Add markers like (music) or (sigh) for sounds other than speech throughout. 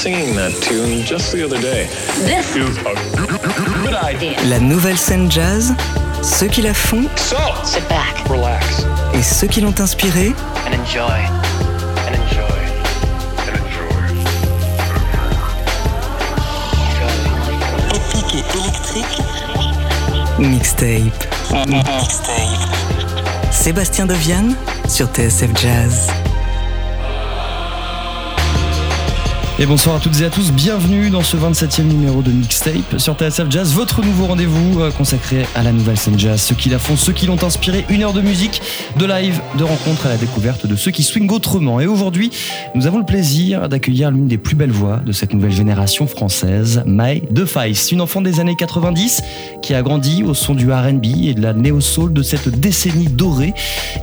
singing that tune just the other day. This is a good idea. La nouvelle scène jazz, ceux qui la font So, Sit back relax et ceux qui l'ont inspirée, and enjoy. and enjoy. And enjoy. épique et électrique, mixtape. Sébastien Deviane sur TSF Jazz. Et bonsoir à toutes et à tous, bienvenue dans ce 27e numéro de Mixtape sur TSF Jazz, votre nouveau rendez-vous euh, consacré à la nouvelle scène jazz, ceux qui la font, ceux qui l'ont inspiré, une heure de musique, de live, de rencontres à la découverte de ceux qui swingent autrement. Et aujourd'hui, nous avons le plaisir d'accueillir l'une des plus belles voix de cette nouvelle génération française, Mai DeFice, une enfant des années 90 qui a grandi au son du R&B et de la néo-soul de cette décennie dorée,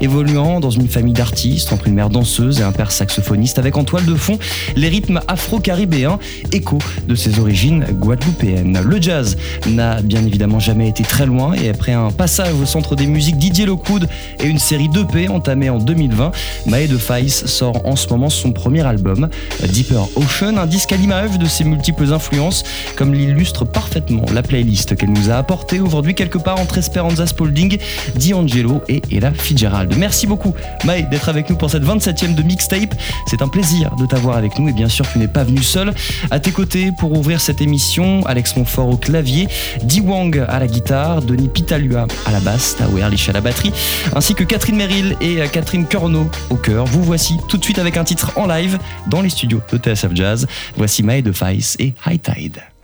évoluant dans une famille d'artistes entre une mère danseuse et un père saxophoniste avec en toile de fond les rythmes afro-caribéens, écho de ses origines guadeloupéennes. Le jazz n'a bien évidemment jamais été très loin et après un passage au centre des musiques Didier Lockwood et une série d'EP entamée en 2020, Mae de Faiz sort en ce moment son premier album, Deeper Ocean, un disque à l'image de ses multiples influences, comme l'illustre parfaitement la playlist qu'elle nous a apportée aujourd'hui quelque part entre Esperanza Spalding, D'Angelo et Ella Fitzgerald. Merci beaucoup Mae d'être avec nous pour cette 27e de mixtape. C'est un plaisir de t'avoir avec nous et bien sûr tu n'es pas venu seul. À tes côtés pour ouvrir cette émission, Alex Montfort au clavier, Di Wang à la guitare, Denis Pitalua à la basse, Tao Erlich à la batterie, ainsi que Catherine Merrill et euh, Catherine Corneau au chœur. Vous voici tout de suite avec un titre en live dans les studios de TSF Jazz. Voici Mae de Fice et High Tide.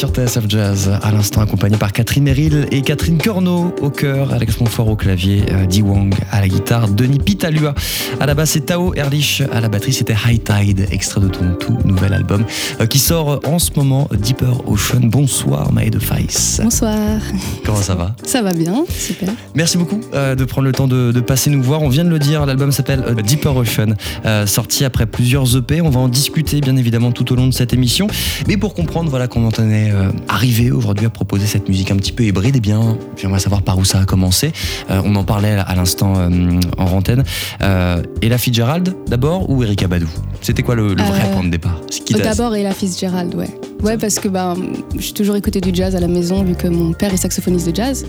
Sur TSF Jazz, à l'instant accompagné par Catherine Merrill et Catherine Corneau au cœur, Alex Montfort au clavier, euh, Di Wang à la guitare, Denis Pitalua à la basse et Tao Erlich à la batterie. C'était High Tide, extrait de ton tout nouvel album euh, qui sort en ce moment, Deeper Ocean. Bonsoir By the Face. Bonsoir. Comment ça va? Ça va bien, super. Merci beaucoup euh, de prendre le temps de, de passer nous voir. On vient de le dire, l'album s'appelle Deeper Ocean, sorti après plusieurs EP. On va en discuter bien évidemment tout au long de cette émission. Mais pour comprendre voilà comment on est euh, arrivé aujourd'hui à proposer cette musique un petit peu hybride, eh bien j'aimerais savoir par où ça a commencé. Euh, on en parlait à l'instant euh, en rantaine. Ella Fitzgerald d'abord ou Erika Badou? C'était quoi le, le vrai point de départ? D'abord Ella Fitzgerald, ouais. Ouais, parce que bah, j'ai toujours écouté du jazz à la maison vu que mon père est saxophoniste de jazz.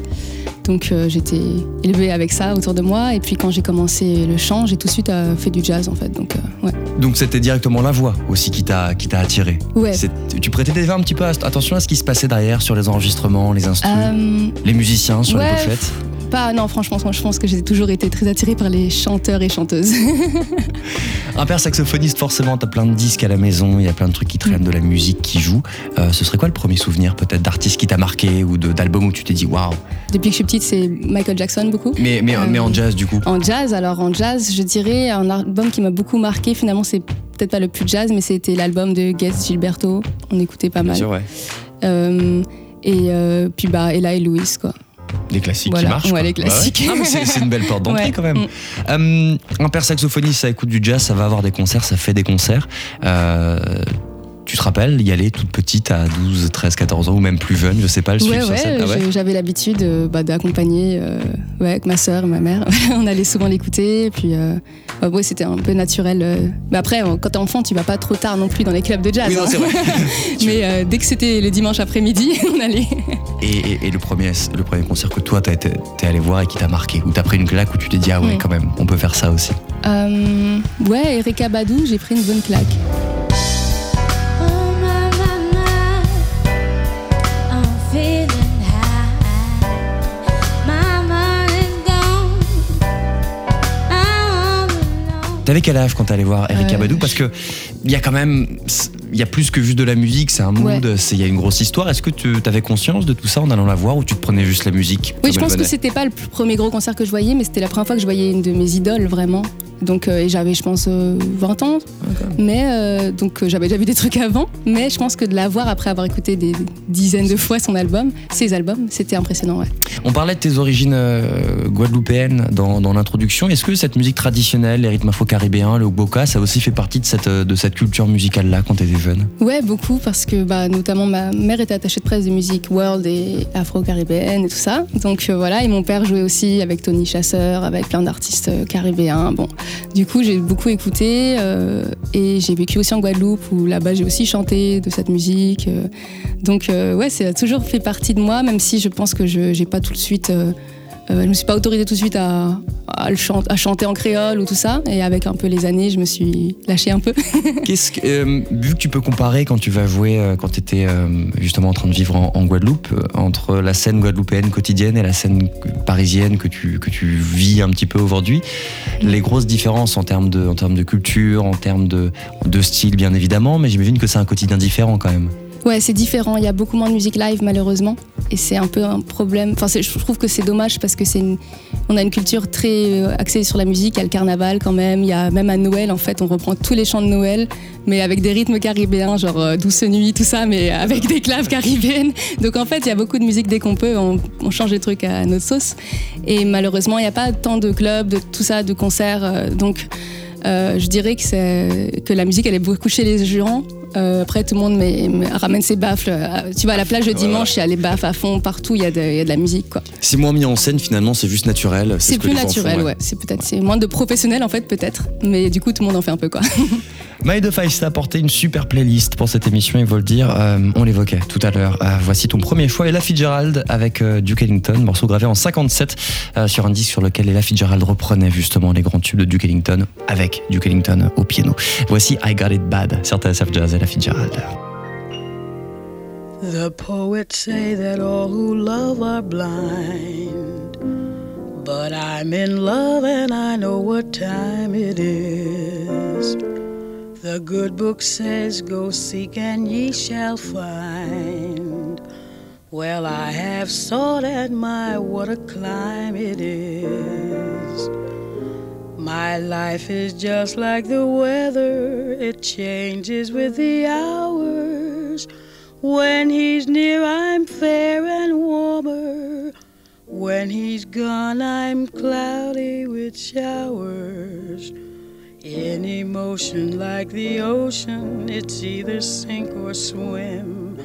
Donc euh, j'étais élevée avec ça autour de moi. Et puis quand j'ai commencé le chant, j'ai tout de suite euh, fait du jazz en fait. Donc euh, ouais. Donc c'était directement la voix aussi qui t'a qui t'a attiré. Ouais. Tu prêtais déjà un petit peu attention à ce qui se passait derrière sur les enregistrements, les instruments, les musiciens sur ouais, les pochettes. Pas, non, franchement, je pense que j'ai toujours été très attirée par les chanteurs et chanteuses. (laughs) Un père saxophoniste, forcément, t'as plein de disques à la maison, il y a plein de trucs qui traînent, de la musique qui joue. Euh, ce serait quoi le premier souvenir peut-être d'artiste qui t'a marqué ou d'album où tu t'es dit waouh Depuis que je suis petite, c'est Michael Jackson beaucoup. mais, mais, Euh, mais en jazz du coup. En jazz, alors en jazz, je dirais un album qui m'a beaucoup marqué. Finalement, c'est peut-être pas le plus jazz, mais c'était l'album de Guess Gilberto. On écoutait pas mal. Bien sûr, ouais. Euh, et puis bah Ella et Louis quoi. Les classiques Voilà, qui marchent. ouais, quoi. les classiques. Ah, c'est une belle porte d'entrée quand même. Mm. Euh, un père saxophoniste, ça écoute du jazz, ça va avoir des concerts, ça fait des concerts. Euh, tu te rappelles y aller toute petite à 12, 13, 14 ans ou même plus jeune, je sais pas, le Ouais ouais. Ah ouais j'avais l'habitude euh, bah, d'accompagner euh, ouais, avec ma et ma mère. (laughs) On allait souvent l'écouter et puis euh, bah, ouais, c'était un peu naturel. euh. Mais après quand t'es enfant, tu vas pas trop tard non plus dans les clubs de jazz. Oui, non, hein. c'est vrai. (laughs) (laughs) Mais euh, dès que c'était le dimanche après-midi, on allait. Et, et- et le, premier, le premier concert que toi t'es allé voir et qui t'a marqué, où t'as pris une claque, où tu t'es dit ah ouais quand même, on peut faire ça aussi? Ouais, Erika Badou, j'ai pris une bonne claque. T'avais quel âge quand t'es allé voir Erika Euh, Badou Parce que il y a quand même, il y a plus que juste de la musique, c'est un mood, Ouais. il y a une grosse histoire. Est-ce que tu avais conscience de tout ça en allant la voir ou tu te prenais juste la musique Oui, je pense que c'était pas le premier gros concert que je voyais, mais c'était la première fois que je voyais une de mes idoles vraiment. Donc, euh, et j'avais, je pense, euh, 20 ans. Mais euh, donc, euh, j'avais déjà vu des trucs avant. Mais je pense que de la voir après avoir écouté des dizaines de fois son album, ses albums, c'était impressionnant. Ouais. On parlait de tes origines euh, guadeloupéennes dans, dans l'introduction. Est-ce que cette musique traditionnelle, les rythmes afro-caribéens, le boca, ça a aussi fait partie de cette, euh, de cette culture musicale-là quand t'étais jeune Ouais, beaucoup, parce que bah, notamment ma mère était attachée de presse de musique world et afro-caribéenne et tout ça. Donc euh, voilà, et mon père jouait aussi avec Tony Chasseur, avec plein d'artistes euh, caribéens. Bon, du coup, j'ai beaucoup écouté et j'ai vécu aussi en Guadeloupe où là-bas j'ai aussi chanté de cette musique. donc ouais, ça a toujours fait partie de moi, même si je pense que je j'ai pas tout de suite. Euh, je me suis pas autorisée tout de suite à, chanter en créole ou tout ça. Et avec un peu les années, je me suis lâchée un peu. (laughs) Que, euh, vu que tu peux comparer quand tu vas jouer, euh, quand tu étais justement en train de vivre en, Guadeloupe, entre la scène guadeloupéenne quotidienne et la scène parisienne que tu, que tu vis un petit peu aujourd'hui, les grosses différences en termes de, en termes de culture, en termes de, de style bien évidemment, mais j'imagine que c'est un quotidien différent quand même. Ouais, c'est différent. Il y a beaucoup moins de musique live, malheureusement. Et c'est un peu un problème. Enfin, je trouve que c'est dommage parce que c'est on a une culture très euh, axée sur la musique. Il y a le carnaval quand même. Il y a même à Noël, en fait, on reprend tous les chants de Noël, mais avec des rythmes caribéens, genre euh, Douce Nuit, tout ça, mais (laughs) avec des claves caribéennes. Donc en fait, il y a beaucoup de musique dès qu'on peut. On, change les trucs à notre sauce. Et malheureusement, il n'y a pas tant de clubs, de tout ça, de concerts. euh, donc je dirais que, que la musique, elle est beaucoup chez les gens. Euh, après, tout le monde ramène ses baffles. Euh, Tu vas à la plage le dimanche, il y a les baffles à fond, partout, il y, a de- il y a de la musique. quoi. C'est moins mis en scène finalement, c'est juste naturel. C'est ce plus naturel, font, ouais. C'est peut-être moins de professionnels, en fait, peut-être. Mais du coup, tout le monde en fait un peu, quoi. (laughs) My The Five t'a apporté une super playlist pour cette émission, il faut le dire. Euh, on l'évoquait tout à l'heure. Euh, voici ton premier choix, Ella Fitzgerald avec euh, Duke Ellington, morceau gravé en 57 euh, sur un disque sur lequel Ella Fitzgerald reprenait justement les grands tubes de Duke Ellington avec Duke Ellington au piano. Voici I Got It Bad sur TSF Jazz, Ella Fitzgerald. The poets say that all who love are blind. But I'm in love and I know what time it is. The good book says, Go seek and ye shall find. Well, I have sought and my what a climb it is. My life is just like the weather, it changes with the hours. When he's near, I'm fair and warmer. When he's gone, I'm cloudy with showers. In emotion like the ocean, it's either sink or swim.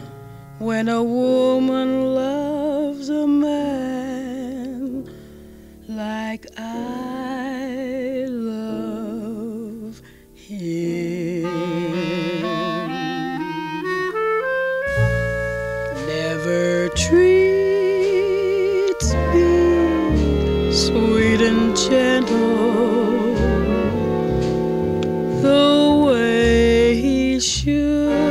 When a woman loves a man like I love him, never treats me sweet and gentle the way he should.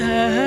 And (laughs)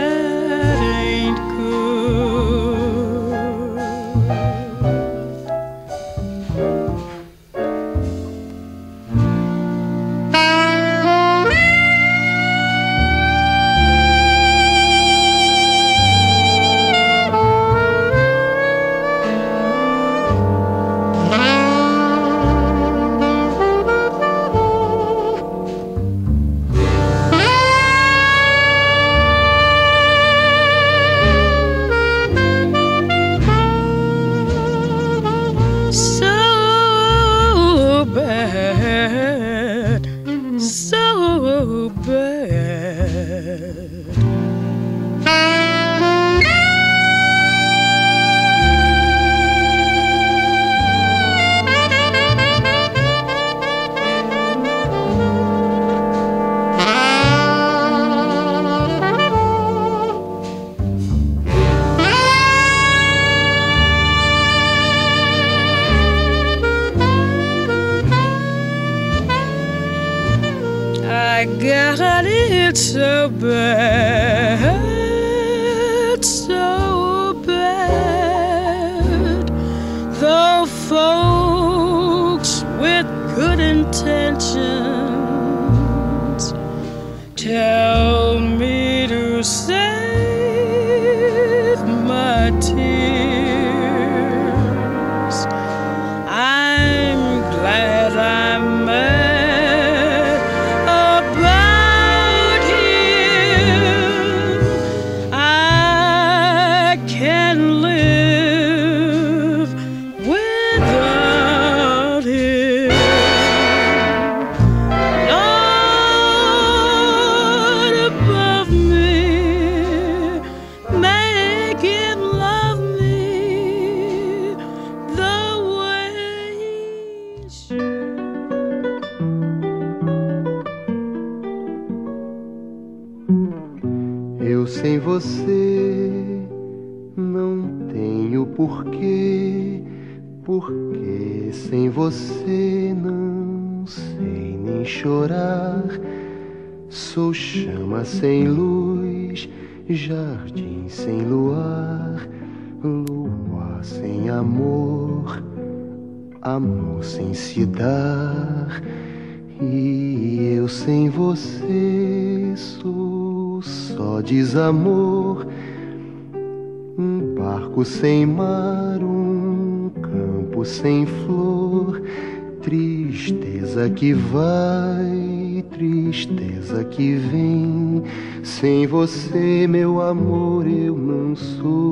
você, meu amor, eu não sou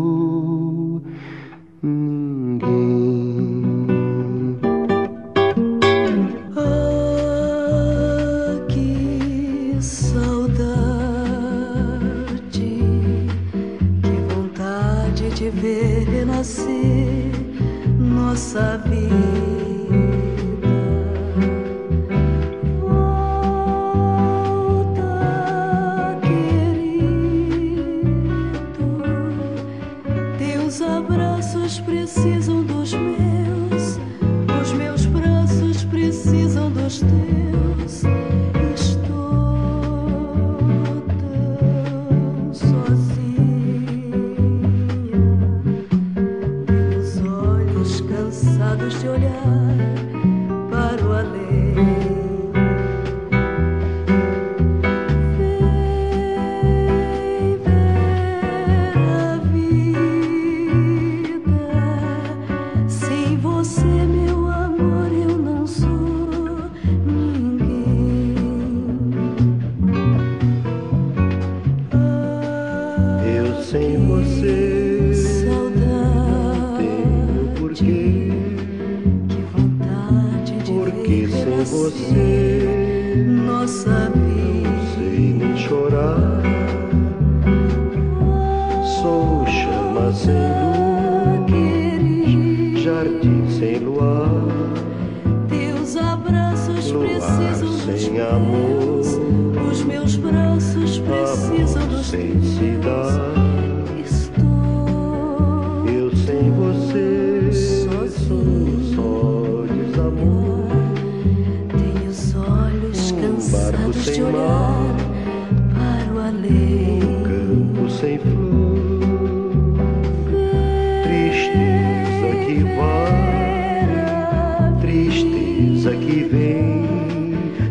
que vem.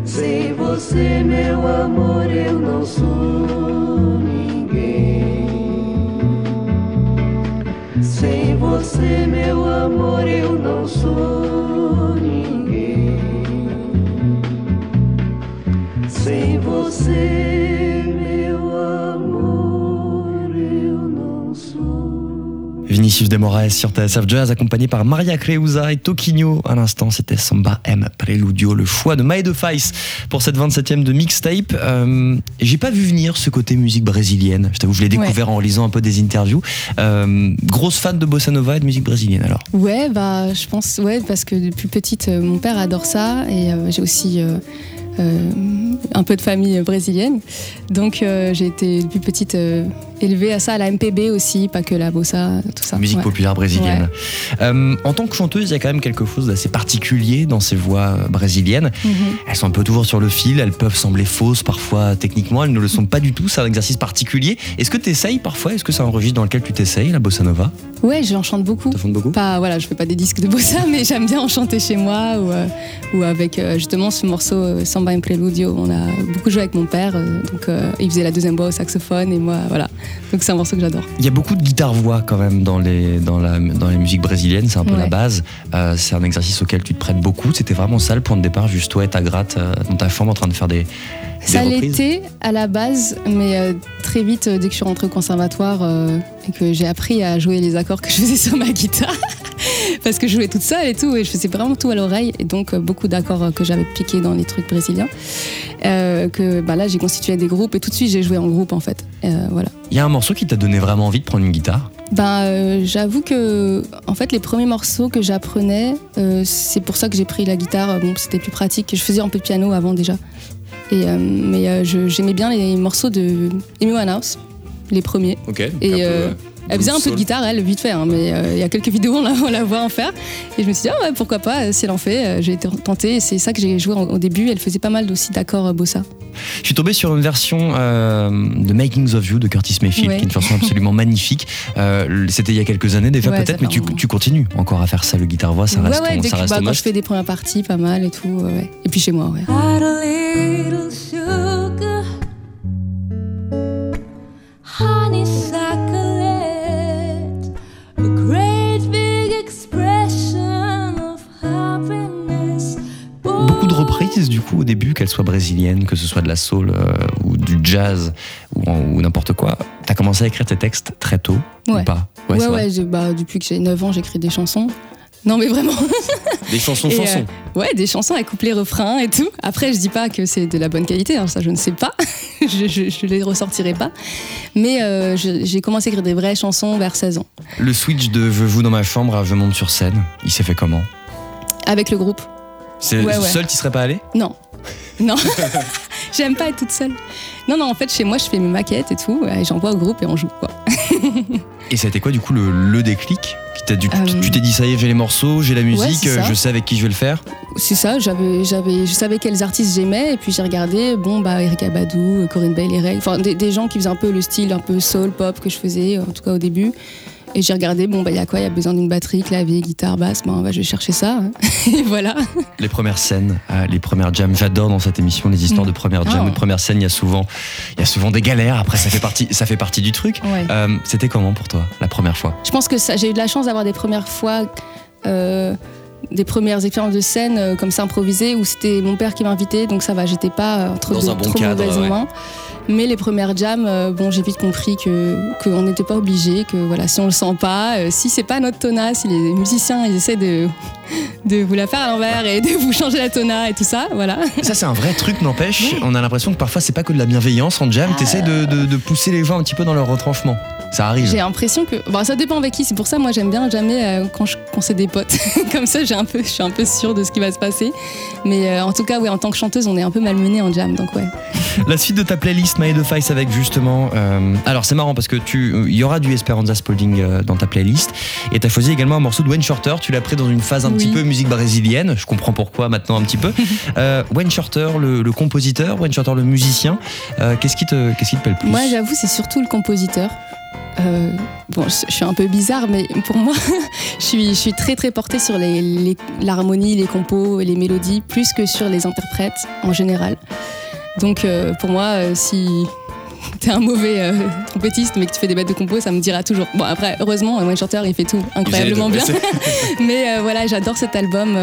Sem você, meu amor, eu não sou ninguém. Sem você, meu amor, eu não sou ninguém. Sem você, Vinicius de Moraes sur TSF Jazz, accompagné par Maria Creusa et Toquinho. À l'instant, c'était Samba M Preludio, le choix de Maï de Faiz pour cette 27e de mixtape. Euh, J'ai pas vu venir ce côté musique brésilienne. Je t'avoue, je l'ai découvert en lisant un peu des interviews. Euh, grosse fan de bossa nova et de musique brésilienne alors. Ouais, bah, je pense, ouais, parce que depuis petite, euh, mon père adore ça et euh, j'ai aussi euh, un peu de famille brésilienne. Donc euh, j'ai été depuis petite euh, élevée à ça, à la MPB aussi, pas que la bossa, tout ça. Musique Ouais. populaire brésilienne. Euh, en tant que chanteuse, il y a quand même quelque chose d'assez particulier dans ces voix euh, brésiliennes. Mhm. Elles sont un peu toujours sur le fil, elles peuvent sembler fausses parfois techniquement, elles ne le sont pas du tout, c'est un exercice particulier. Est-ce que tu essayes parfois? Est-ce que c'est un registre dans lequel tu t'essayes, la bossa nova? Ouais, j'en chante beaucoup. Tu chantes beaucoup? Pas, voilà, je fais pas des disques de bossa, (laughs) mais j'aime bien en chanter chez moi ou, euh, ou avec euh, justement ce morceau euh, Samba in Preludio. On a beaucoup joué avec mon père, donc il faisait la deuxième voix au saxophone et moi, voilà. Donc c'est un morceau que j'adore. Il y a beaucoup de guitare-voix quand même dans les, dans la, dans les musiques brésiliennes, c'est un peu Ouais. la base. C'est un exercice auquel tu te prêtes beaucoup. C'était vraiment ça le point de départ, juste toi et ta gratte dans ta forme en train de faire des, des Ça l'était à la base, mais euh, très vite, euh, dès que je suis rentrée au conservatoire euh, et que j'ai appris à jouer les accords que je faisais sur ma guitare, (laughs) parce que je jouais toute seule et tout, et je faisais vraiment tout à l'oreille, et donc euh, beaucoup d'accords que j'avais piqués dans les trucs brésiliens, euh, que bah, là j'ai constitué des groupes, et tout de suite j'ai joué en groupe en fait. Euh, voilà. Il y a un morceau qui t'a donné vraiment envie de prendre une guitare? Ben, euh, j'avoue que, en fait, les premiers morceaux que j'apprenais, c'est pour ça que j'ai pris la guitare. Bon, c'était plus pratique. Je faisais un peu de piano avant déjà. Et, mais j'aimais bien les morceaux de Amy Winehouse. Les premiers. Ok. Et peu, euh, elle faisait un peu de guitare, elle, vite fait, hein, mais euh, il y a quelques vidéos, on la, on la voit en faire. Et je me suis dit, ah ouais, pourquoi pas, euh, si elle en fait, euh, j'ai été tentée. Et c'est ça que j'ai joué au début. Elle faisait pas mal aussi d'accords euh, bossa. Je suis tombé sur une version euh, de Makings of You de Curtis Mayfield, Ouais. qui est une chanson absolument magnifique. Euh, C'était il y a quelques années déjà Ouais, peut-être, mais tu, continues encore à faire ça, le guitare-voix, ça ouais, reste ouais, ton, dès ça que, reste bah, quand je fais des premières parties, pas mal et tout. Et puis chez moi, ouais. Beaucoup de reprises du coup au début, qu'elles soient brésiliennes, que ce soit de la soul euh, ou du jazz ou, ou n'importe quoi. T'as commencé à écrire tes textes très tôt ou Ouais. pas? Ouais, ouais, j'ai- bah, depuis que j'ai 9 ans, j'écris des chansons. Non, mais vraiment. (laughs) Des chansons Et, chansons. euh, ouais, des chansons à coupler refrain et tout. Après, je dis pas que c'est de la bonne qualité, hein, ça je ne sais pas. (laughs) je, je, je les ressortirai pas. Mais euh, j'ai commencé à écrire des vraies chansons vers 16 ans. Le switch de Je vous dans ma chambre à Je monte sur scène, il s'est fait comment? Avec le groupe. C'est Ouais, ouais. seul, tu serais pas allé? Non. (laughs) Non. (laughs) J'aime pas être toute seule. Non, non, en fait, chez moi, je fais mes maquettes et tout. Et j'envoie au groupe et on joue, quoi. (laughs) Et ça a été quoi du coup le, le déclic Euh, Tu t'es dit ça y est, j'ai les morceaux, j'ai la musique, euh, je sais avec qui je vais le faire. C'est ça, j'avais, j'avais, je savais quels artistes j'aimais, et puis j'ai regardé, bon, bah, Erika Badou, Corinne Bailey enfin, des, des gens qui faisaient un peu le style un peu soul, pop que je faisais, en tout cas au début. Et j'ai regardé, bon, bah, il y a quoi? Il y a besoin d'une batterie, clavier, guitare, basse, bon, bah, je vais chercher ça. (laughs) et voilà. Les premières scènes, euh, les premières jams, j'adore dans cette émission les histoires de premières jams, Ah. de premières scènes, il y a souvent, il y a souvent des galères. Après, ça (laughs) fait partie, ça fait partie du truc. Ouais. Euh, C'était comment pour toi la première fois? Je pense que j'ai eu de la chance d'avoir des premières fois, euh, des premières expériences de scène euh, comme ça improvisées où c'était mon père qui m'invitait, donc ça va, j'étais pas euh, Dans de un bon trop cadre, mauvaises ouais. Mais les premières jams, euh, bon, j'ai vite compris que qu'on n'était pas obligé, que voilà, si on le sent pas, euh, si c'est pas notre tona, si les musiciens ils essaient de (laughs) de vous la faire à l'envers et de vous changer la tona et tout ça, voilà. Ça, c'est un vrai truc, n'empêche. On a l'impression que parfois, c'est pas que de la bienveillance en jam. Ah. T'essayes de, de, de pousser les gens un petit peu dans leur retranchement. Ça arrive. J'ai l'impression que bon, ça dépend avec qui. C'est pour ça moi j'aime bien jamais euh, quand, je- quand c'est des potes. (laughs) Comme ça j'ai un peu, je suis un peu sûre de ce qui va se passer. Mais euh, en tout cas ouais, en tant que chanteuse on est un peu malmené en jam donc ouais. (laughs) La suite de ta playlist My The Face avec justement. euh, alors c'est marrant parce que tu, il y aura du Esperanza Spalding dans ta playlist et t'as choisi également un morceau de Wayne Shorter. Tu l'as pris dans une phase un Oui. petit peu musique brésilienne. Je comprends pourquoi maintenant un petit peu. (laughs) Wayne Shorter, le, le compositeur, Wayne Shorter, le musicien. qu'est-ce qui te, qu'est-ce qui te plaît le plus? Moi j'avoue c'est surtout le compositeur. Euh, bon, je, suis un peu bizarre, mais pour moi, (laughs) je suis, je suis très très portée sur les- les- l'harmonie, les, compos les mélodies, plus que sur les interprètes en général. Donc euh, pour moi, euh, si (laughs) t'es un mauvais trompettiste mais que tu fais des bêtes de compos, ça me dira toujours. Bon après, heureusement, Wayne Shorter il fait tout incroyablement bien. (laughs) Mais voilà, j'adore cet album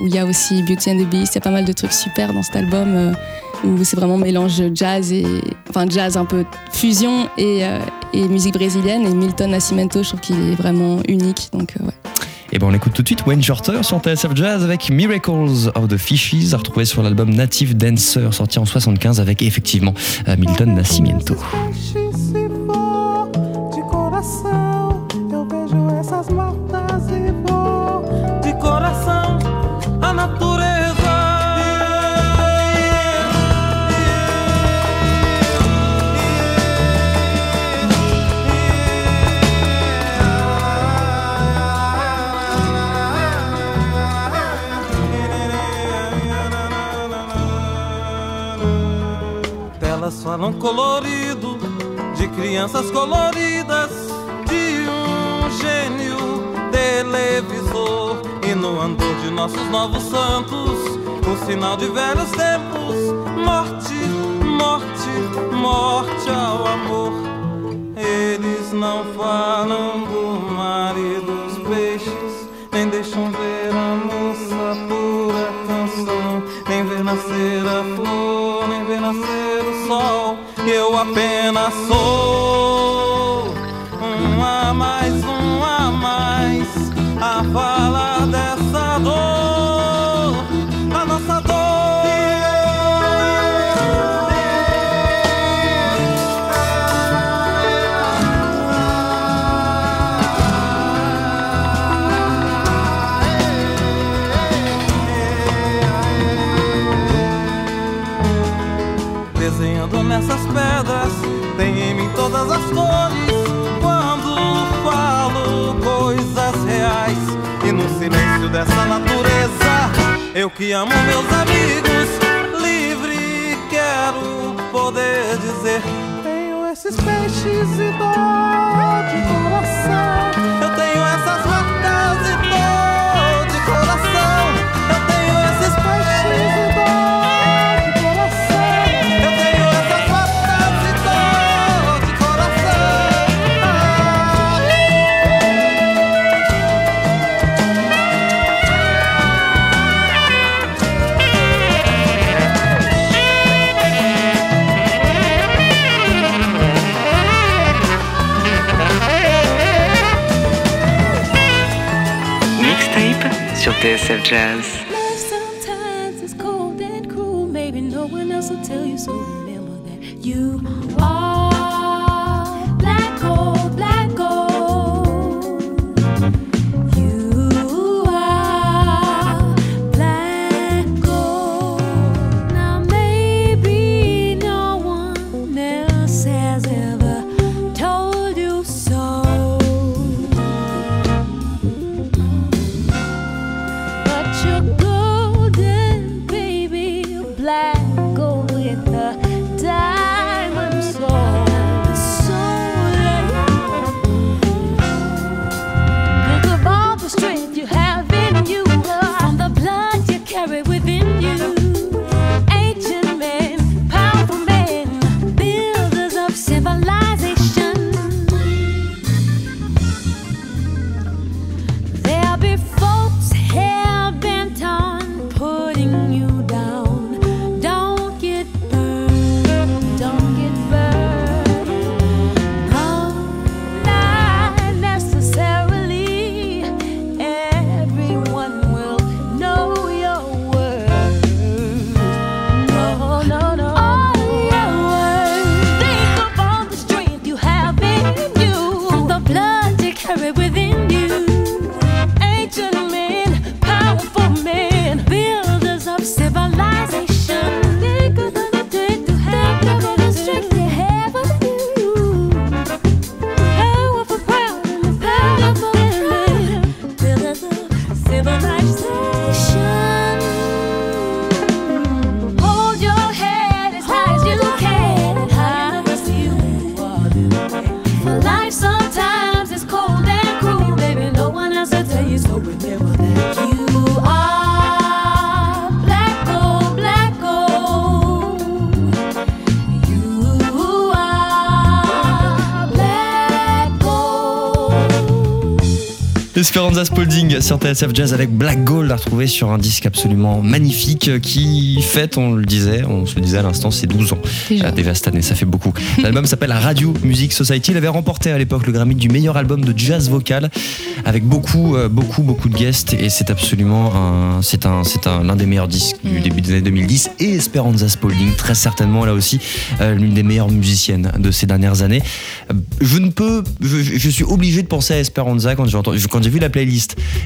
où il y a aussi Beauty and the Beast. Il y a pas mal de trucs super dans cet album où c'est vraiment mélange jazz et enfin jazz un peu fusion et, euh, et musique brésilienne. Et Milton Nascimento, je trouve qu'il est vraiment unique. Donc euh, ouais. Et ben on écoute tout de suite Wayne Shorter sur TSF Jazz avec Miracles of the Fishes, à retrouver sur l'album Native Dancer sorti en 75 avec effectivement euh, Milton Nascimento. Falam colorido de crianças coloridas, de um gênio televisor. E no andor de nossos novos santos, o sinal de velhos tempos, morte, morte, morte ao amor. Eles não falam do mar e dos peixes, nem deixam ver a moça pura canção, nem ver nascer a flor, nem ver nascer o sol. Eu apenas sou um a mais, um a mais, a que amo meus Jazz. Spill Spalding sur TSF Jazz avec Black Gold à retrouver sur un disque absolument magnifique qui fête, on le disait, on se le disait à l'instant, c'est 12 ans. Déjà. Euh, déjà cette année, ça fait beaucoup. L'album s'appelle Radio Music Society. Il avait remporté à l'époque le Grammy du meilleur album de jazz vocal avec beaucoup, euh, beaucoup, beaucoup de guests et c'est absolument un, c'est un, c'est un, l'un des meilleurs disques du début des années 2010 et Esperanza Spalding, très certainement là aussi, euh, l'une des meilleures musiciennes de ces dernières années. Euh, Je ne peux, je, je suis obligé de penser à Esperanza quand j'ai entendu, quand j'ai vu la playlist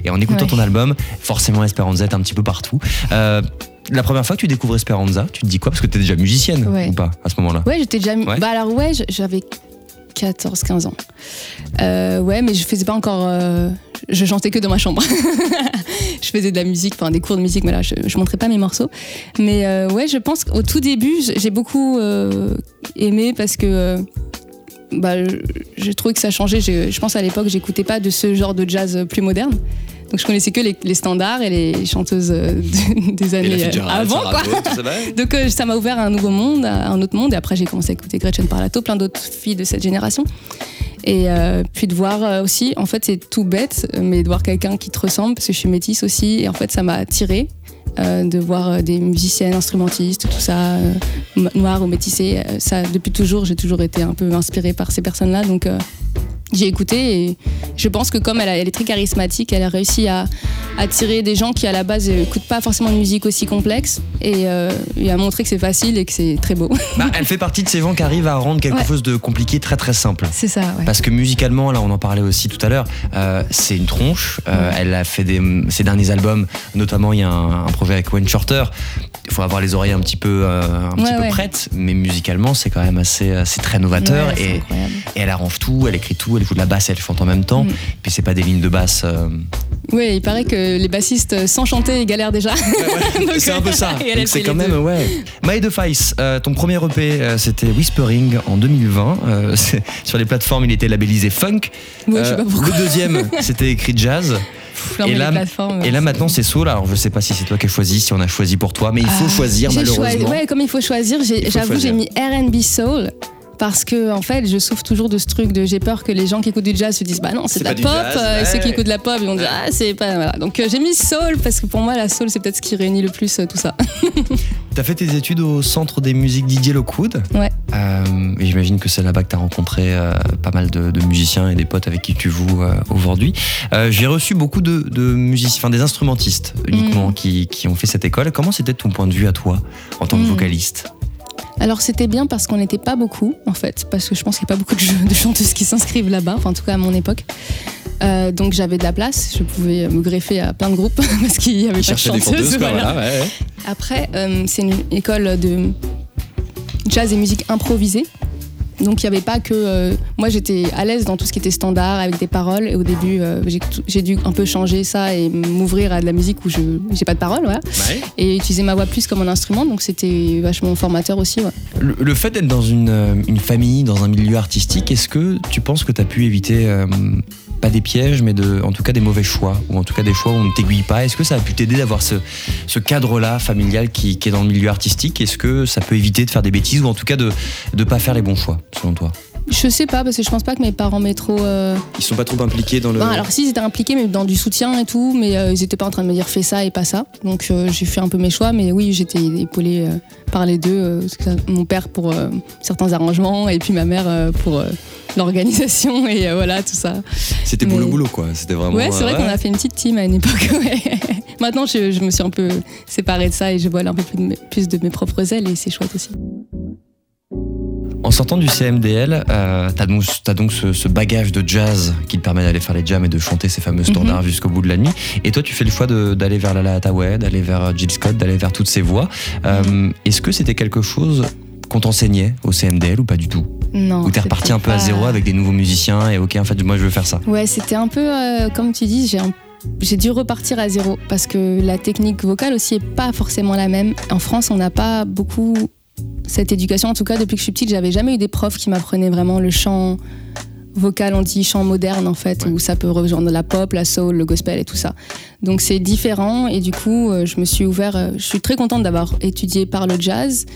et en écoutant Ouais. ton album, forcément Esperanza est un petit peu partout. Euh, la première fois que tu découvres Esperanza, tu te dis quoi? Parce que tu es déjà musicienne Ouais. ou pas à ce moment-là? Ouais, j'étais déjà. Ouais. Bah alors, ouais, j'avais 14-15 ans. Euh, ouais, mais je faisais pas encore. euh, Je chantais que dans ma chambre. (laughs) je faisais de la musique, enfin des cours de musique, mais là, je, je montrais pas mes morceaux. Mais euh, ouais, je pense qu'au tout début, j'ai beaucoup aimé parce que. Euh, bah, je- j'ai trouvé que ça changeait. Je, je pense à l'époque, j'écoutais pas de ce genre de jazz plus moderne. Donc je connaissais que les, les standards et les chanteuses euh, de- (laughs) des années euh, avant, quoi. (laughs) Donc euh, ça m'a ouvert à un nouveau monde, à un autre monde. Et après j'ai commencé à écouter Gretchen Parlato, plein d'autres filles de cette génération. Et euh, puis de voir euh, aussi, en fait c'est tout bête, mais de voir quelqu'un qui te ressemble, parce que je suis métisse aussi. Et en fait ça m'a attirée euh, de voir euh, des musiciennes, instrumentistes, tout ça, euh, noires ou métissées. Euh, Ça, depuis toujours, j'ai toujours été un peu inspirée par ces personnes-là. Donc euh, j'ai écouté et je pense que comme elle, a- elle est très charismatique, elle a réussi à attirer des gens qui à la base n'écoutent pas forcément de musique aussi complexe et, euh, et à montrer que c'est facile et que c'est très beau. (laughs) Bah, elle fait partie de ces gens qui arrivent à rendre quelque Ouais. chose de compliqué très très simple. c'est ça, ouais. Parce que musicalement, là on en parlait aussi tout à l'heure, euh, c'est une tronche. Euh, Elle a fait des, ses derniers albums, notamment il y a un, un projet avec Wayne Shorter. Il faut avoir les oreilles un petit peu, euh, un petit peu prêtes, mais musicalement c'est quand même assez, assez très novateur. Et, et elle arrange tout, elle écrit tout, elle joue de la basse, elle chante en même temps. Mm. Puis c'est pas des lignes de basse. euh, Oui, il paraît que les bassistes euh, sans chanter galèrent déjà. (laughs) C'est un peu ça. (laughs) et c'est quand même deux. ouais. My Device, euh, ton premier EP, euh, c'était Whispering en 2020. Euh, (laughs) c'est- sur les plateformes, il était labellisé funk. Ouais, je sais pas pourquoi. le deuxième, c'était écrit jazz. Et là, et là maintenant c'est soul. Alors je sais pas si c'est toi qui as choisi, si on a choisi pour toi, mais il faut Ah, choisir malheureusement. choisi- ouais, comme il faut choisir, j'avoue, j'ai mis RB Soul. Parce que en fait, je souffre toujours de ce truc de j'ai peur que les gens qui écoutent du jazz se disent bah non c'est de la pop. jazz, euh, et ceux qui écoutent de la pop ils vont dire ah c'est pas voilà. Donc euh, j'ai mis soul parce que pour moi la soul c'est peut-être ce qui réunit le plus euh, tout ça. (laughs) T'as fait tes études au centre des musiques Didier Lockwood. Ouais. Euh, et j'imagine que c'est là-bas que tu as rencontré euh, pas mal de, de musiciens et des potes avec qui tu joues euh, aujourd'hui. Euh, J'ai reçu beaucoup de, de musiciens, enfin des instrumentistes uniquement Mm. qui, qui ont fait cette école. Comment c'était ton point de vue à toi en tant que Mm. vocaliste? Alors c'était bien parce qu'on n'était pas beaucoup en fait, parce que je pense qu'il n'y a pas beaucoup de, jeux- de chanteuses qui s'inscrivent là-bas, enfin en tout cas à mon époque. Euh, donc j'avais de la place, je pouvais me greffer à plein de groupes (laughs) parce qu'il n'y avait pas de des chanteuses. chanteuses, quoi, voilà. voilà, ouais, ouais. Après, euh, c'est une école de jazz et musique improvisée. Donc il n'y avait pas que... euh, moi j'étais à l'aise dans tout ce qui était standard avec des paroles et au début euh, j'ai dû un peu changer ça et m'ouvrir à de la musique où je j'ai pas de paroles voilà. Ouais. et utiliser ma voix plus comme un instrument donc c'était vachement formateur aussi. ouais. Le, le fait d'être dans une, euh, une famille, dans un milieu artistique, est-ce que tu penses que tu as pu éviter, pas des pièges, mais en tout cas des mauvais choix, ou en tout cas des choix où on ne t'aiguille pas. Est-ce que ça a pu t'aider d'avoir ce, cadre-là familial qui est dans le milieu artistique? Est-ce que ça peut éviter de faire des bêtises, ou en tout cas de ne pas faire les bons choix, selon toi? Je sais pas parce que je pense pas que mes parents m'aient trop... euh, Ils sont pas trop impliqués dans le... Bon, alors si ils étaient impliqués mais dans du soutien et tout, mais euh, ils étaient pas en train de me dire fais ça et pas ça. Donc euh, j'ai fait un peu mes choix, mais oui j'étais épaulée euh, par les deux. euh, parce que ça- mon père pour euh, certains arrangements et puis ma mère euh, pour euh, l'organisation (laughs) et euh, voilà tout ça. C'était mais- boulot-boulot, quoi. C'était vraiment... ouais c'est vrai euh, qu'on a fait une petite team à une époque. (laughs) ouais. Maintenant je, je me suis un peu séparée de ça et je vole un peu plus de mes, plus de mes propres ailes et c'est chouette aussi. En sortant du CMDL, euh, t'as donc, t'as donc ce, ce bagage de jazz qui te permet d'aller faire les jams et de chanter ces fameux standards jusqu'au bout de la nuit. Et toi, tu fais le choix d'aller vers Lala Hathaway, d'aller vers euh, Jill Scott, d'aller vers toutes ces voix. Euh, Est-ce que c'était quelque chose qu'on t'enseignait au CMDL ou pas du tout? Non. Ou t'es reparti un peu à zéro avec des nouveaux musiciens et ok, en fait, moi je veux faire ça. Ouais, c'était un peu euh, comme tu dis, j'ai un- j'ai dû repartir à zéro parce que la technique vocale aussi est pas forcément la même. En France, on n'a pas beaucoup cette éducation. En tout cas, depuis que je suis petite, j'avais jamais eu des profs qui m'apprenaient vraiment le chant vocal, on dit chant moderne en fait, où ça peut rejoindre la pop, la soul, le gospel et tout ça. Donc c'est différent et du coup, euh, je me suis ouvert. euh, Je suis très contente d'avoir étudié par le jazz.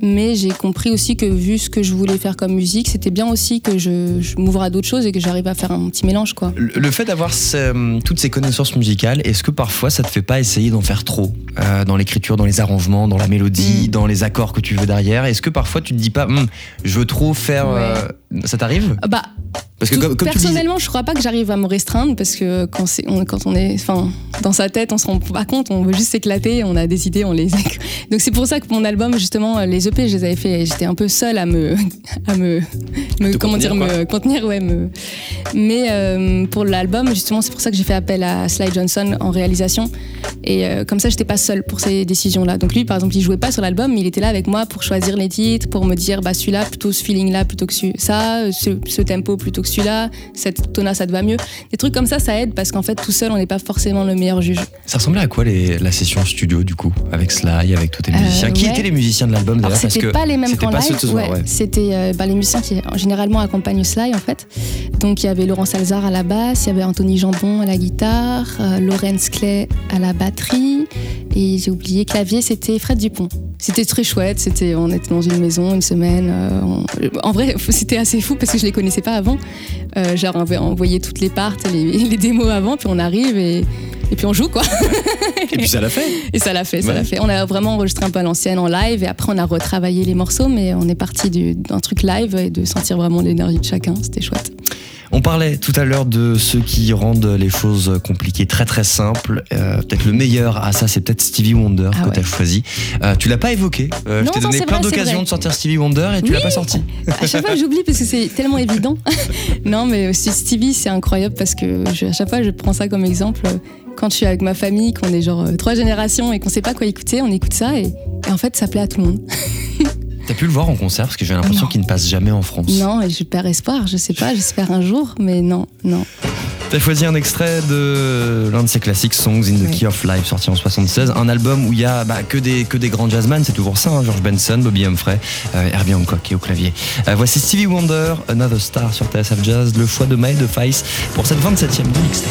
Mais j'ai compris aussi que vu ce que je voulais faire comme musique, c'était bien aussi que je, je m'ouvre à d'autres choses et que j'arrive à faire un petit mélange quoi. Le, le fait d'avoir ce- toutes ces connaissances musicales, est-ce que parfois ça te fait pas essayer d'en faire trop euh, dans l'écriture, dans les arrangements, dans la mélodie, Mm. dans les accords que tu veux derrière? Est-ce que parfois tu te dis pas, Hum, je veux trop faire. euh, ça t'arrive? Bah, Parce que tout- comme, comme tu personnellement, je crois pas que j'arrive à me restreindre parce que quand, c'est- on, quand on est, enfin, dans sa tête, on se rend pas compte, on veut juste s'éclater, on a des idées, on les. (laughs) Donc c'est pour ça que mon album, justement, les EP, je les avais fait, j'étais un peu seule à me, (laughs) à me, comment contenir, dire, me contenir, ouais. Me... Mais euh, pour l'album, justement, c'est pour ça que j'ai fait appel à Sly Johnson en réalisation et euh, comme ça, j'étais pas seule pour ces décisions-là. Donc lui, par exemple, il jouait pas sur l'album, mais il était là avec moi pour choisir les titres, pour me dire, bah celui-là plutôt ce feeling-là plutôt que ça, ce, ce tempo plutôt que celui-là, cette tona ça te va mieux. Des trucs comme ça, ça aide parce qu'en fait, tout seul, on n'est pas forcément le meilleur juge. Ça ressemblait à quoi les- la session studio du coup Avec Sly, avec tous tes musiciens? Euh, Qui ouais. étaient les musiciens de l'album d'ailleurs? Parce c'était que pas les mêmes c'était qu'en pas live, soir, ouais. c'était euh, bah, les musiciens qui généralement accompagnent Sly en fait. Donc il y avait Laurent Salzar à la basse, il y avait Anthony Jambon à la guitare, euh, Laurence Clay à la batterie et j'ai oublié clavier, c'était Fred Dupont. C'était très chouette, c'était on était dans une maison une semaine. euh, on- En vrai c'était assez fou parce que je les connaissais pas avant. Euh, genre on avait envoyé toutes les parts, les, (laughs) les démos avant, puis on arrive et, et puis on joue quoi. Et puis ça l'a fait (laughs) Et ça l'a fait, ça Ouais. l'a fait. On a vraiment enregistré un peu à l'ancienne en live et après on a retravaillé les morceaux, mais on est parti du- d'un truc live et de sentir vraiment l'énergie de chacun. C'était chouette. On parlait tout à l'heure de ceux qui rendent les choses compliquées très très simples. Euh, peut-être le meilleur à ça, c'est peut-être Stevie Wonder Ah que ouais. tu as choisi. Euh, tu l'as pas évoqué. Euh, je Non, t'ai non, donné plein d'occasions de sortir Stevie Wonder et tu l'as Oui. pas sorti. (laughs) À chaque fois j'oublie parce que c'est tellement évident. (laughs) non, mais aussi Stevie, c'est incroyable parce que je- à chaque fois je prends ça comme exemple. Quand je suis avec ma famille, qu'on est genre euh, trois générations et qu'on sait pas quoi écouter, on écoute ça et, et en fait ça plaît à tout le monde. (laughs) T'as pu le voir en concert parce que j'ai l'impression ah qu'il ne passe jamais en France. Non, et je perds espoir, je sais pas, j'espère un jour, mais non, non. T'as choisi un extrait de l'un de ses classiques Songs in the. Key of Life sorti en 76, un album où il y a bah, que, des, que des grands jazzman, c'est toujours ça, hein, George Benson, Bobby Humphrey, euh, Herbie Hancock et au clavier. Euh, voici Stevie Wonder, Another Star sur TSF Jazz, le choix de Maë de Feiss pour cette 27e de Mixtape.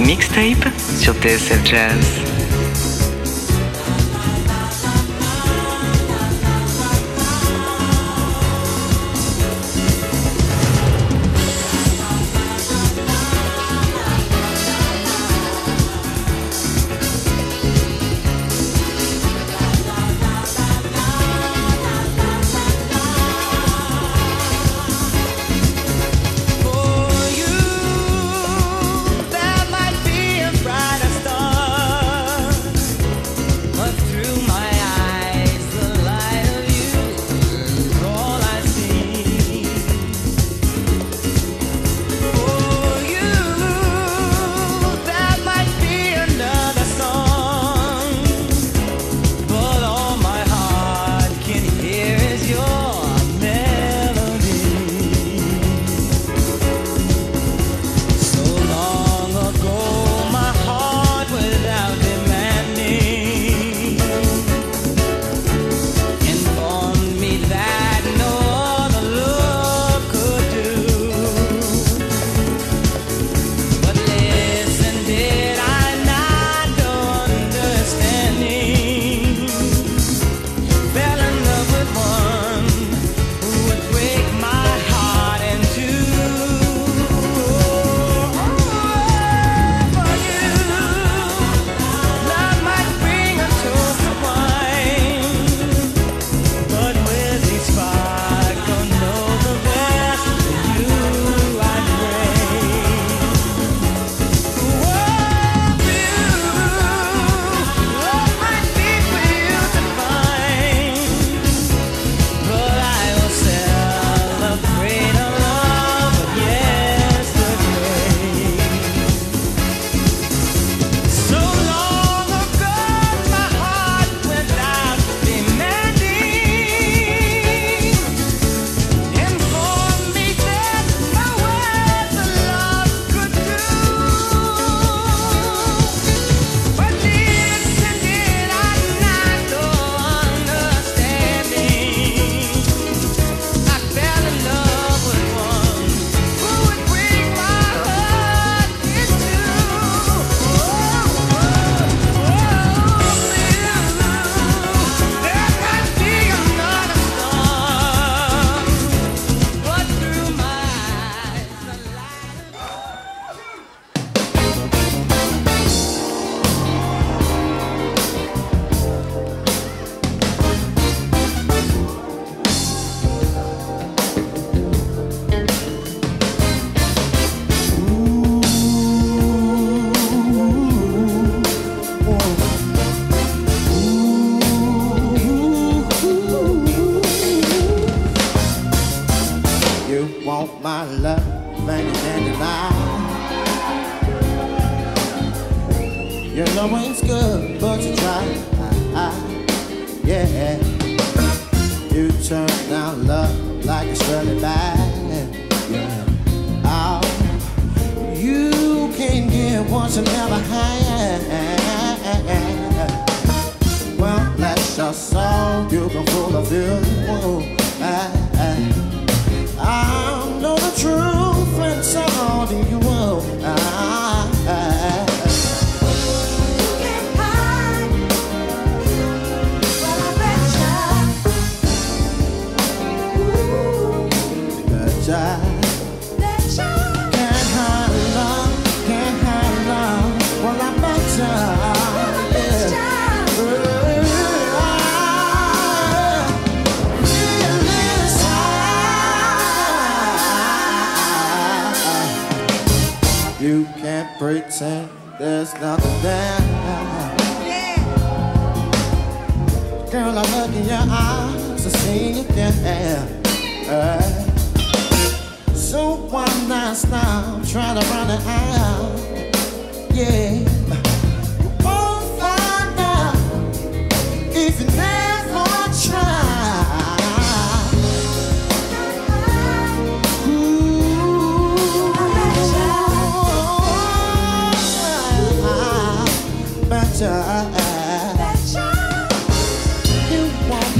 Mixtape sur TSF Jazz.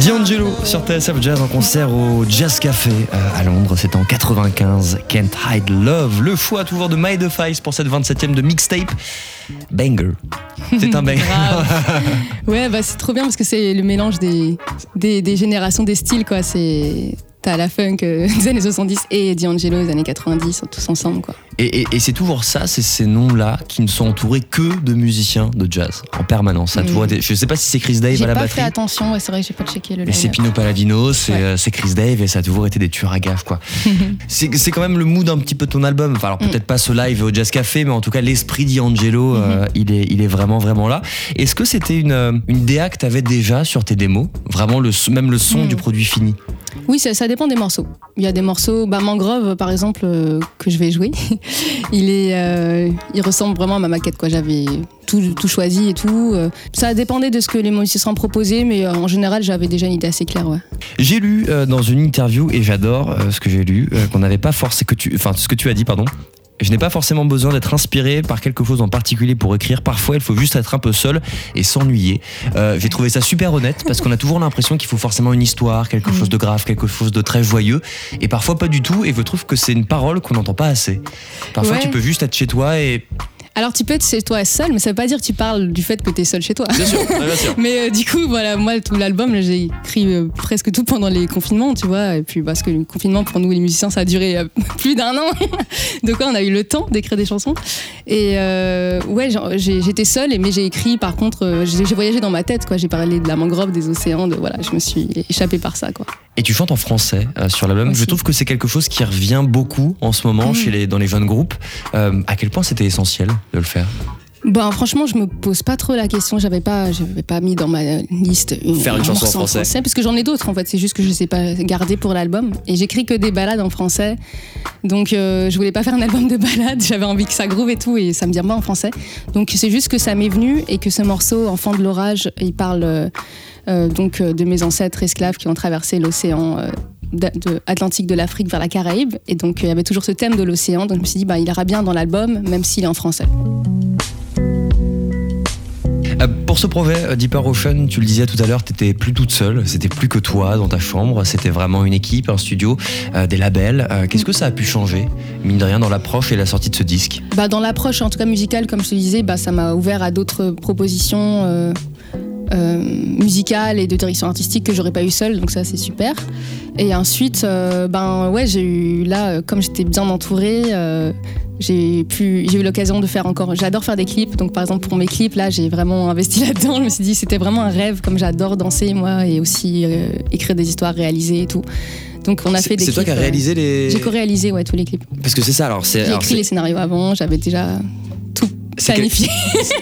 D'Angelo sur TSF Jazz en concert au Jazz Café euh, à Londres, c'était en 95. Can't Hide Love, le choix toujours de My Defice pour cette 27e de mixtape. Banger. (laughs) C'est un banger. Ouais, bah c'est trop bien parce que c'est le mélange des, des, des générations, des styles, quoi. C'est. T'as la funk euh, des années 70 et D'Angelo des années 90, tous ensemble, quoi. Et, et- et c'est toujours ça, c'est ces noms-là qui ne sont entourés que de musiciens de jazz en permanence. Ça Mm. toujours été- je sais pas si c'est Chris Dave J'ai à la pas batterie. fait attention, ouais, c'est vrai j'ai pas checké le Mais c'est. Pino Palladino, c'est Ouais. euh, c'est Chris Dave et ça a toujours été des tueurs à gaffes quoi. (laughs) c'est quand même le mood un petit peu de ton album. Enfin, alors Mm. peut-être pas ce live au Jazz Café, mais en tout cas l'esprit d'Angelo, euh, Mm-hmm. il, est, il est vraiment vraiment là. Est-ce que c'était une, euh, une DA que tu avais déjà sur tes démos? Vraiment le, même le son Mm. du produit fini? Oui, ça, ça dépend des morceaux. Il y a des morceaux, bah Mangrove par exemple, euh, que je vais jouer. (laughs) euh, il ressemble vraiment à ma maquette quoi. J'avais tout, choisi et tout. euh. Ça dépendait de ce que les musiciens proposaient, mais euh, en général j'avais déjà une idée assez claire. J'ai lu dans une interview et j'adore ce que j'ai lu qu'on n'avait pas forcément que tu enfin ce que tu as dit pardon. Je n'ai pas forcément besoin d'être inspiré par quelque chose en particulier pour écrire. Parfois, il faut juste être un peu seul et s'ennuyer. Euh, J'ai trouvé ça super honnête parce qu'on a toujours l'impression qu'il faut forcément une histoire, quelque chose de grave, quelque chose de très joyeux. Et parfois, pas du tout. Et je trouve que c'est une parole qu'on n'entend pas assez. Parfois, Ouais. tu peux juste être chez toi et. Alors tu peux être chez toi seul, mais ça veut pas dire que tu parles du fait que tu es seul chez toi. Bien sûr, ouais, bien sûr. (laughs) Mais euh, du coup, voilà, moi, tout l'album, j'ai écrit euh, presque tout pendant les confinements, tu vois. Et puis, parce que le confinement, pour nous, les musiciens, ça a duré euh, (laughs) plus d'un an. (laughs) Donc, ouais, on a eu le temps d'écrire des chansons. Et euh, ouais, j'étais seule, mais j'ai écrit, par contre, euh, j'ai voyagé dans ma tête, quoi. J'ai parlé de la mangrove, des océans, de voilà, je me suis échappée par ça, quoi. Et tu chantes en français euh, sur l'album. Je trouve que c'est quelque chose qui revient beaucoup en ce moment Mhm. chez les, dans les jeunes groupes. Euh, à quel point c'était essentiel de le faire? Bon, franchement, je me pose pas trop la question. J'avais pas, j'avais pas mis dans ma liste une, Faire une un chanson en morceau français. parce que j'en ai d'autres en fait. C'est juste que je ai pas gardés pour l'album. Et j'écris que des balades en français, donc euh, je voulais pas faire un album de balades. (laughs) J'avais envie que ça groove et tout, et ça me vient pas en français. Donc c'est juste que ça m'est venu et que ce morceau, Enfant de l'orage, il parle euh, euh, donc euh, de mes ancêtres esclaves qui ont traversé l'océan. euh, de, de Atlantique de l'Afrique vers la Caraïbe et donc il y avait toujours ce thème de l'océan donc je me suis dit bah il ira bien dans l'album même s'il est en français pour ce projet, euh, Deeper Ocean, tu le disais tout à l'heure, t'étais plus toute seule, c'était plus que toi dans ta chambre, c'était vraiment une équipe, un studio, euh, des labels. Euh, Qu'est-ce que ça a pu changer, mine de rien, dans l'approche et la sortie de ce disque? Bah, dans l'approche, en tout cas musicale, comme je te disais, bah, ça m'a ouvert à d'autres propositions euh, euh, musicales et de direction artistique que j'aurais pas eu seule, donc ça c'est super. Et ensuite, euh, ben ouais, j'ai eu là, euh, comme j'étais bien entourée, euh, j'ai pu, j'ai eu l'occasion de faire encore. J'adore faire des clips, donc par exemple pour mes clips là, j'ai vraiment investi (laughs) là-dedans. Je me suis dit c'était vraiment un rêve, comme j'adore danser moi et aussi euh, écrire des histoires réalisées et tout. Donc on a fait des c'est toi qui as euh, réalisé les. J'ai co-réalisé ouais tous les clips. Parce que c'est ça, alors c'est. J'ai écrit les scénarios avant, j'avais déjà planifié.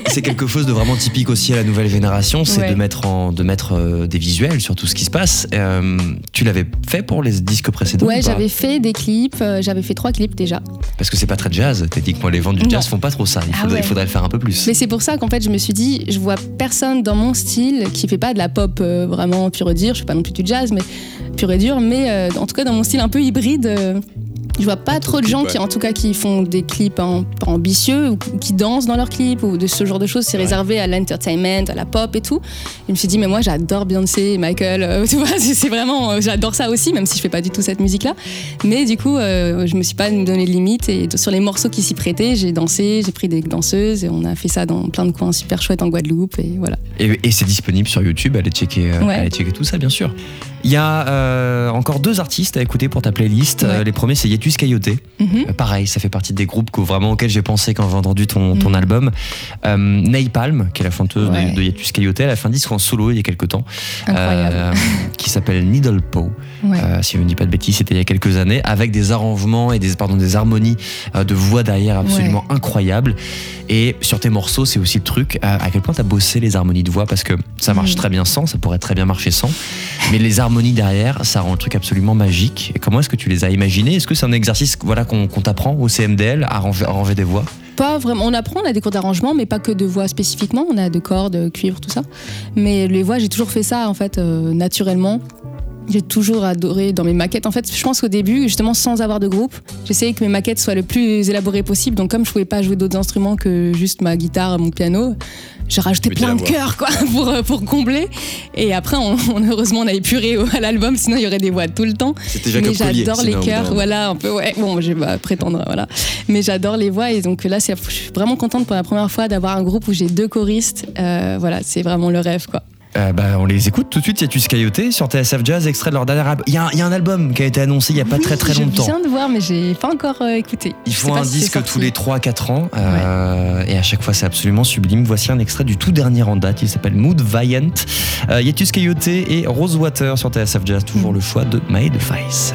C'est quelque chose de vraiment typique aussi à la nouvelle génération, c'est Ouais. de mettre, en, de mettre euh, des visuels sur tout ce qui se passe. Euh, tu l'avais fait pour les disques précédents Ouais, j'avais fait des clips, euh, j'avais fait trois clips déjà. Parce que c'est pas très jazz, techniquement, les ventes du jazz Non. font pas trop ça, il Ah faudrait, ouais. il faudrait le faire un peu plus. Mais c'est pour ça qu'en fait, je me suis dit, je vois personne dans mon style qui fait pas de la pop euh, vraiment pure et dure. Je fais pas non plus du jazz, mais pure et dure. Mais en tout cas, dans mon style un peu hybride, je vois pas trop de gens qui, en tout cas, qui font des clips pas ambitieux ou qui dansent dans leurs clips ou de ce genre de choses. C'est réservé à l'entertainment, à la pop et tout. je me suis dit, mais moi, j'adore Beyoncé, Michael. euh, (laughs) tu vois, c'est vraiment, euh, j'adore ça aussi, même si je fais pas du tout cette musique-là. Mais du coup, euh, je me suis pas donné de limite et sur les morceaux qui s'y prêtaient, j'ai dansé, j'ai pris des danseuses et on a fait ça dans plein de coins super chouettes en Guadeloupe et voilà. Et, et c'est disponible sur YouTube, allez checker, euh, Ouais. allez checker tout ça, bien sûr. Il y a euh, encore deux artistes à écouter pour ta playlist. Euh, les premiers, c'est Yetus Coyote. Mhm. Euh, pareil, ça fait partie des groupes que, vraiment auxquels j'ai pensé quand j'ai entendu ton, ton Mhm. album. Euh, Napalm, qui est la chanteuse de- Ouais. de, Yetus Coyote, elle a fait un disque en solo il y a quelques temps. Euh, qui s'appelle Needle Paw. Ouais. Euh, si je ne dis pas de bêtises, c'était il y a quelques années, avec des arrangements et des, pardon, des harmonies euh, de voix derrière absolument incroyables. Et sur tes morceaux, c'est aussi le truc, euh, à quel point tu as bossé les harmonies de voix, parce que ça marche Mhm. très bien sans, ça pourrait très bien marcher sans, mais les harmonies derrière, ça rend le truc absolument magique. Et comment est-ce que tu les as imaginées? Est-ce que c'est un exercice voilà, qu'on t'apprend au CMDL, à arranger, arranger des voix? Pas vraiment. On apprend, on a des cours d'arrangement, mais pas que de voix spécifiquement. On a de cordes, cuivre, tout ça. Mais les voix, j'ai toujours fait ça en fait euh, naturellement. J'ai toujours adoré dans mes maquettes. En fait, je pense qu'au début, justement, sans avoir de groupe, j'essayais que mes maquettes soient le plus élaborées possible. Donc, comme je pouvais pas jouer d'autres instruments que juste ma guitare, mon piano, j'ai rajouté plein de voix. chœurs, quoi, (laughs) pour, euh, pour combler. Et après, on, (laughs) on- heureusement, on a épuré à l'album, sinon il y aurait des voix tout le temps. Mais j'adore les chœurs, voilà, un peu, ouais. Bon, je vais pas prétendre, voilà. Mais j'adore les voix et donc là, je suis vraiment contente pour la première fois d'avoir un groupe où j'ai deux choristes. Euh, voilà, c'est vraiment le rêve, quoi. Euh, bah, on les écoute tout de suite. Il y a Tus Coyote sur TSF Jazz, extrait de leur dernier album. Il y, a un- il y a un album qui a été annoncé il y a pas très très Je longtemps. viens de voir, mais j'ai pas encore euh, écouté. Ils Je font un si c'est disque tous les 3-4 ans euh, et à chaque fois c'est absolument sublime. Voici un extrait du tout dernier en date, il s'appelle Mood Viant. Yetus Coyote et Rosewater sur TSF Jazz, toujours le choix de Mae de Face.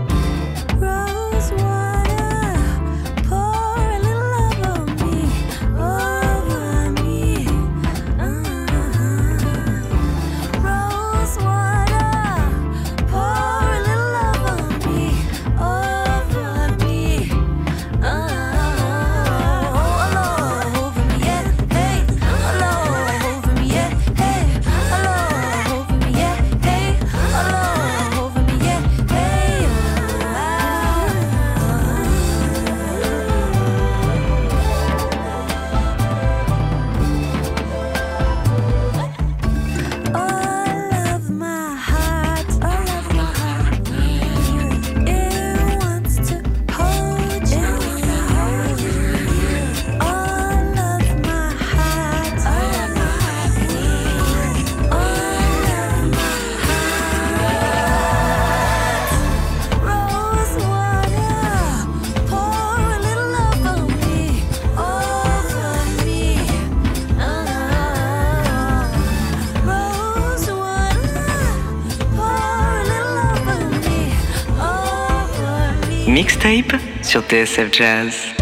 Mixtape sur TSF Jazz.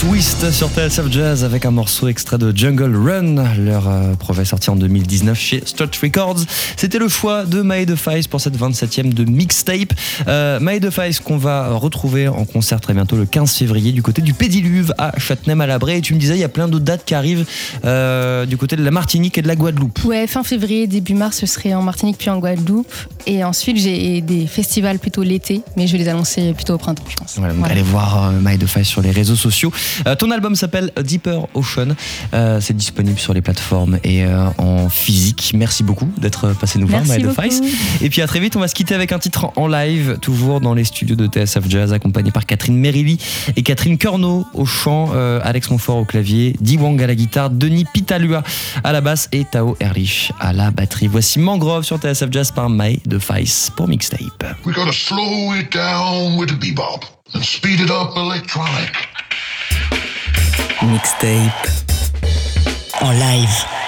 Twist sur TSF Jazz avec un morceau extrait de Jungle Run, leur euh, projet sorti en 2019 chez Strut Records. C'était le choix de Mae de Face pour cette 27e de mixtape. Euh, de Face qu'on va retrouver en concert très bientôt le 15 février du côté du Pédiluve à Châtenay-Malabry. Et tu me disais, il y a plein d'autres dates qui arrivent euh, du côté de la Martinique et de la Guadeloupe. Ouais, fin février, début mars, ce serait en Martinique puis en Guadeloupe. Et ensuite, j'ai des festivals plutôt l'été, mais je vais les annoncer plutôt au printemps, je pense. Voilà, donc Voilà. allez voir euh, My The Face sur les réseaux sociaux. Euh, ton album s'appelle Deeper Ocean. Euh, c'est disponible sur les plateformes et euh, en physique. Merci beaucoup d'être passé nous voir, beaucoup. Face. Et puis à très vite, on va se quitter avec un titre en live, toujours dans les studios de TSF Jazz, accompagné par Catherine Merilly et Catherine Corneau au chant, euh, Alex Montfort au clavier, Di Wang à la guitare, Denis Pitalua à la basse et Tao Erlich à la batterie. Voici Mangrove sur TSF Jazz par My The Face pour Mixtape. We gotta slow it down with the bebop and speed it up electronic. Mixtape en live.